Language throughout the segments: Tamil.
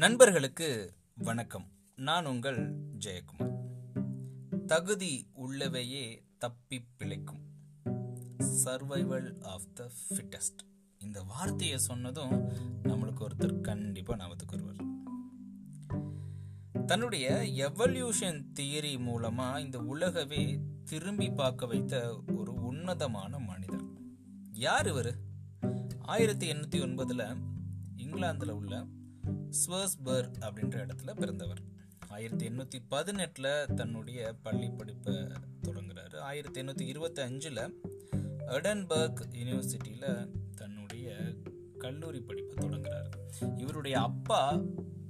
நண்பர்களுக்கு வணக்கம். நான் உங்கள் ஜெயக்குமார். தகுதி உள்ளவையே தப்பி பிழைக்கும். சர்வைவல் ஆஃப் த ஃபிட்டஸ்ட் இந்த வார்த்தையை சொன்னதும் நம்மளுக்கு ஒருத்தர் கண்டிப்பாக ஞாபகத்துக்கு வருவார். தன்னுடைய எவல்யூஷன் தியரி மூலமாக இந்த உலகவே திரும்பி பார்க்க வைத்த ஒரு உன்னதமான மனிதர். யார் இவர்? ஆயிரத்தி எண்ணூற்றி ஒன்பதில் இங்கிலாந்தில் உள்ள ஸ்வர்ஸ்பர்க் அப்படின்ற இடத்துல பிறந்தவர். ஆயிரத்தி எண்ணூற்றி பதினெட்டில் தன்னுடைய பள்ளி படிப்பை தொடங்குறாரு. ஆயிரத்தி எண்ணூற்றி இருபத்தி அஞ்சில் எடன்பர்க் யூனிவர்சிட்டியில் தன்னுடைய கல்லூரி படிப்பை தொடங்குறாரு. இவருடைய அப்பா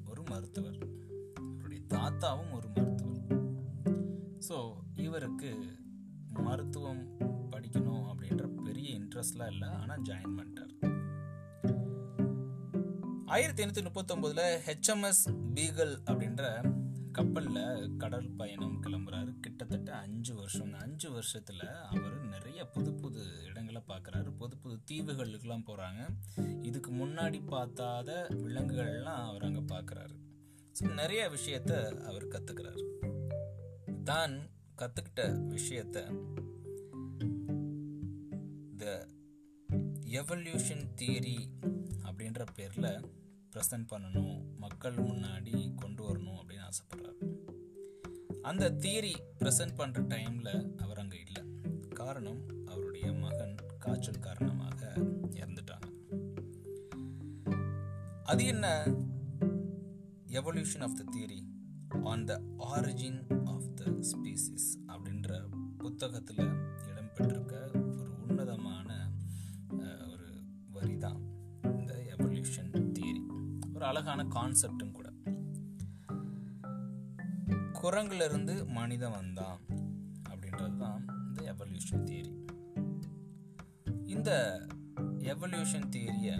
ஒரு மருத்துவர். இவருடைய தாத்தாவும் ஒரு மருத்துவர். ஸோ இவருக்கு மருத்துவம் படிக்கணும் அப்படின்ற பெரிய இன்ட்ரெஸ்ட்லாம் இல்லை. ஆனால் ஜாயின் பண்ணிட்டார். ஆயிரத்தி எண்ணூத்தி முப்பத்தி ஹெச்எம்எஸ் பீகல் அப்படின்ற கப்பலில் கடல் பயணம் கிளம்புறாரு. கிட்டத்தட்ட அஞ்சு வருஷம். இந்த அஞ்சு வருஷத்தில் அவர் நிறைய புது புது இடங்களை பார்க்குறாரு புது புது தீவுகளுக்கெல்லாம் போகிறாங்க இதுக்கு முன்னாடி பார்த்தாத விலங்குகள்லாம் அவர் அங்கே பார்க்குறாரு ஸோ நிறைய விஷயத்த அவர் கத்துக்கிறார். தான் கற்றுக்கிட்ட விஷயத்த த எவல்யூஷன் தியரி அப்படின்ற பேரில் ப்ரெசன்ட் பண்ணணும் மக்கள் முன்னாடி கொண்டு வரணும் அப்படின்னு ஆசைப்படுறாரு. அந்த தியரி ப்ரெசன்ட் பண்ணுற டைமில் அவர் அங்கே இல்லை. காரணம் அவருடைய மகன் காய்ச்சல் காரணமாக இறந்துட்டாங்க. அது என்ன? Evolution of the theory on the origin of the species அப்படின்ற புத்தகத்தில் இடம்பெற்றிருக்க அழகான கான்செப்டும் கூட. குரங்குல இருந்து மனிதன் வந்தான் அப்படின்றது தான் இந்த எவல்யூஷன் தியரி இந்த எவல்யூஷன் தியரியை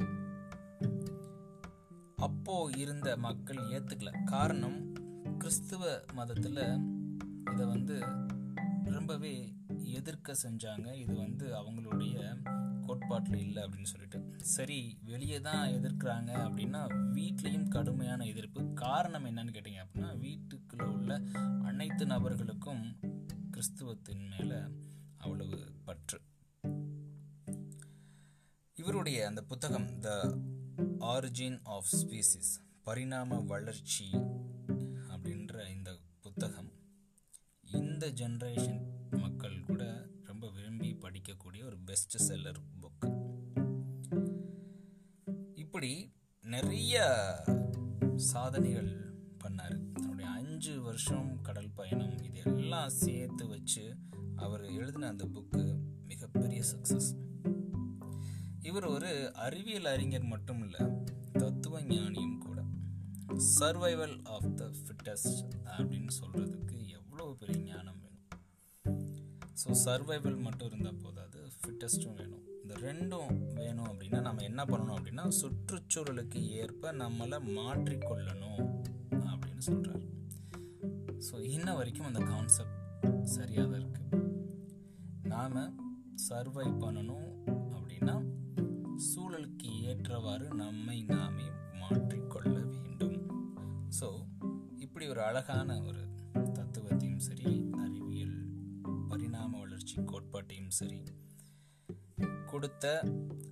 அப்போ இருந்த மக்கள் ஏத்துக்கல. காரணம் கிறிஸ்துவ மதத்துல இதை வந்து ரொம்பவே எதிர்க்க செஞ்சாங்க. இது வந்து அவங்களுடைய கோட்பாட்டில் இல்லை அப்படின்னு சொல்லிட்டு. சரி வெளியே தான் எதிர்க்கிறாங்க அப்படின்னா வீட்லேயும் கடுமையான எதிர்ப்பு. காரணம் என்னன்னு கேட்டிங்க அப்படின்னா வீட்டுக்குள்ள உள்ள அனைத்து நபர்களுக்கும் கிறிஸ்துவத்தின் மேல அவ்வளவு பற்று. இவருடைய அந்த புத்தகம் த ஆரிஜின் ஆஃப் ஸ்பீசிஸ் பரிணாம வளர்ச்சி அப்படின்ற இந்த புத்தகம் இந்த ஜென்ரேஷன் மக்கள் கூட ரொம்ப விரும்பி படிக்கக்கூடிய ஒரு பெஸ்ட் செல்லர் புக் இப்படி நிறைய சாதனைகள் பண்ணார். தன்னுடைய அஞ்சு வருஷம் கடல் பயணம் இது எல்லாம் சேர்த்து வச்சு அவர் எழுதின அந்த புக்கு மிகப்பெரிய சக்சஸ் இவர் ஒரு அறிவியல் அறிஞர் மட்டும் இல்லை தத்துவ ஞானியும் கூட. சர்வைவல் ஆஃப் த ஃபிட்டஸ்ட் அப்படின்னு சொல்றதுக்கு எவ்வளவு பெரிய ஞானம் ஸோ சர்வைவல் மட்டும் இருந்தால் போதாது ஃபிட்டஸ்ட்டும் வேணும். இந்த ரெண்டும் வேணும் அப்படின்னா நம்ம என்ன பண்ணணும் அப்படின்னா சுற்றுச்சூழலுக்கு ஏற்ப நம்மளை மாற்றிக்கொள்ளணும் அப்படின்னு சொல்கிறார் ஸோ இன்ன வரைக்கும் அந்த கான்செப்ட் சரியாக தான் இருக்குது நாம் சர்வை பண்ணணும் அப்படின்னா சூழலுக்கு ஏற்றவாறு நம்மை நாமே மாற்றிக்கொள்ள வேண்டும். ஸோ இப்படி ஒரு அழகான ஒரு சரி கொடுத்த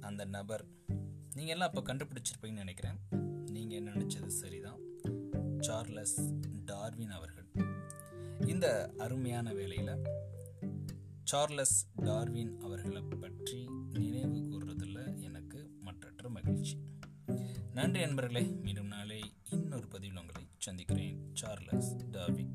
அந்த நபர் நீங்கள் எல்லாம் அப்போ கண்டுபிடிச்சிருப்பீங்கன்னு நினைக்கிறேன். நீங்கள் என்ன நினச்சது சரிதான். சார்லஸ் டார்வின் அவர்கள். இந்த அருமையான வேலையில் சார்லஸ் டார்வின் அவர்களை பற்றி நினைவு கூறுறதில் எனக்கு மற்றற்ற மகிழ்ச்சி. நன்றி நண்பர்களே மீண்டும் நாளை இன்னொரு பதிவில் உங்களை சந்திக்கிறேன். Charles Darwin.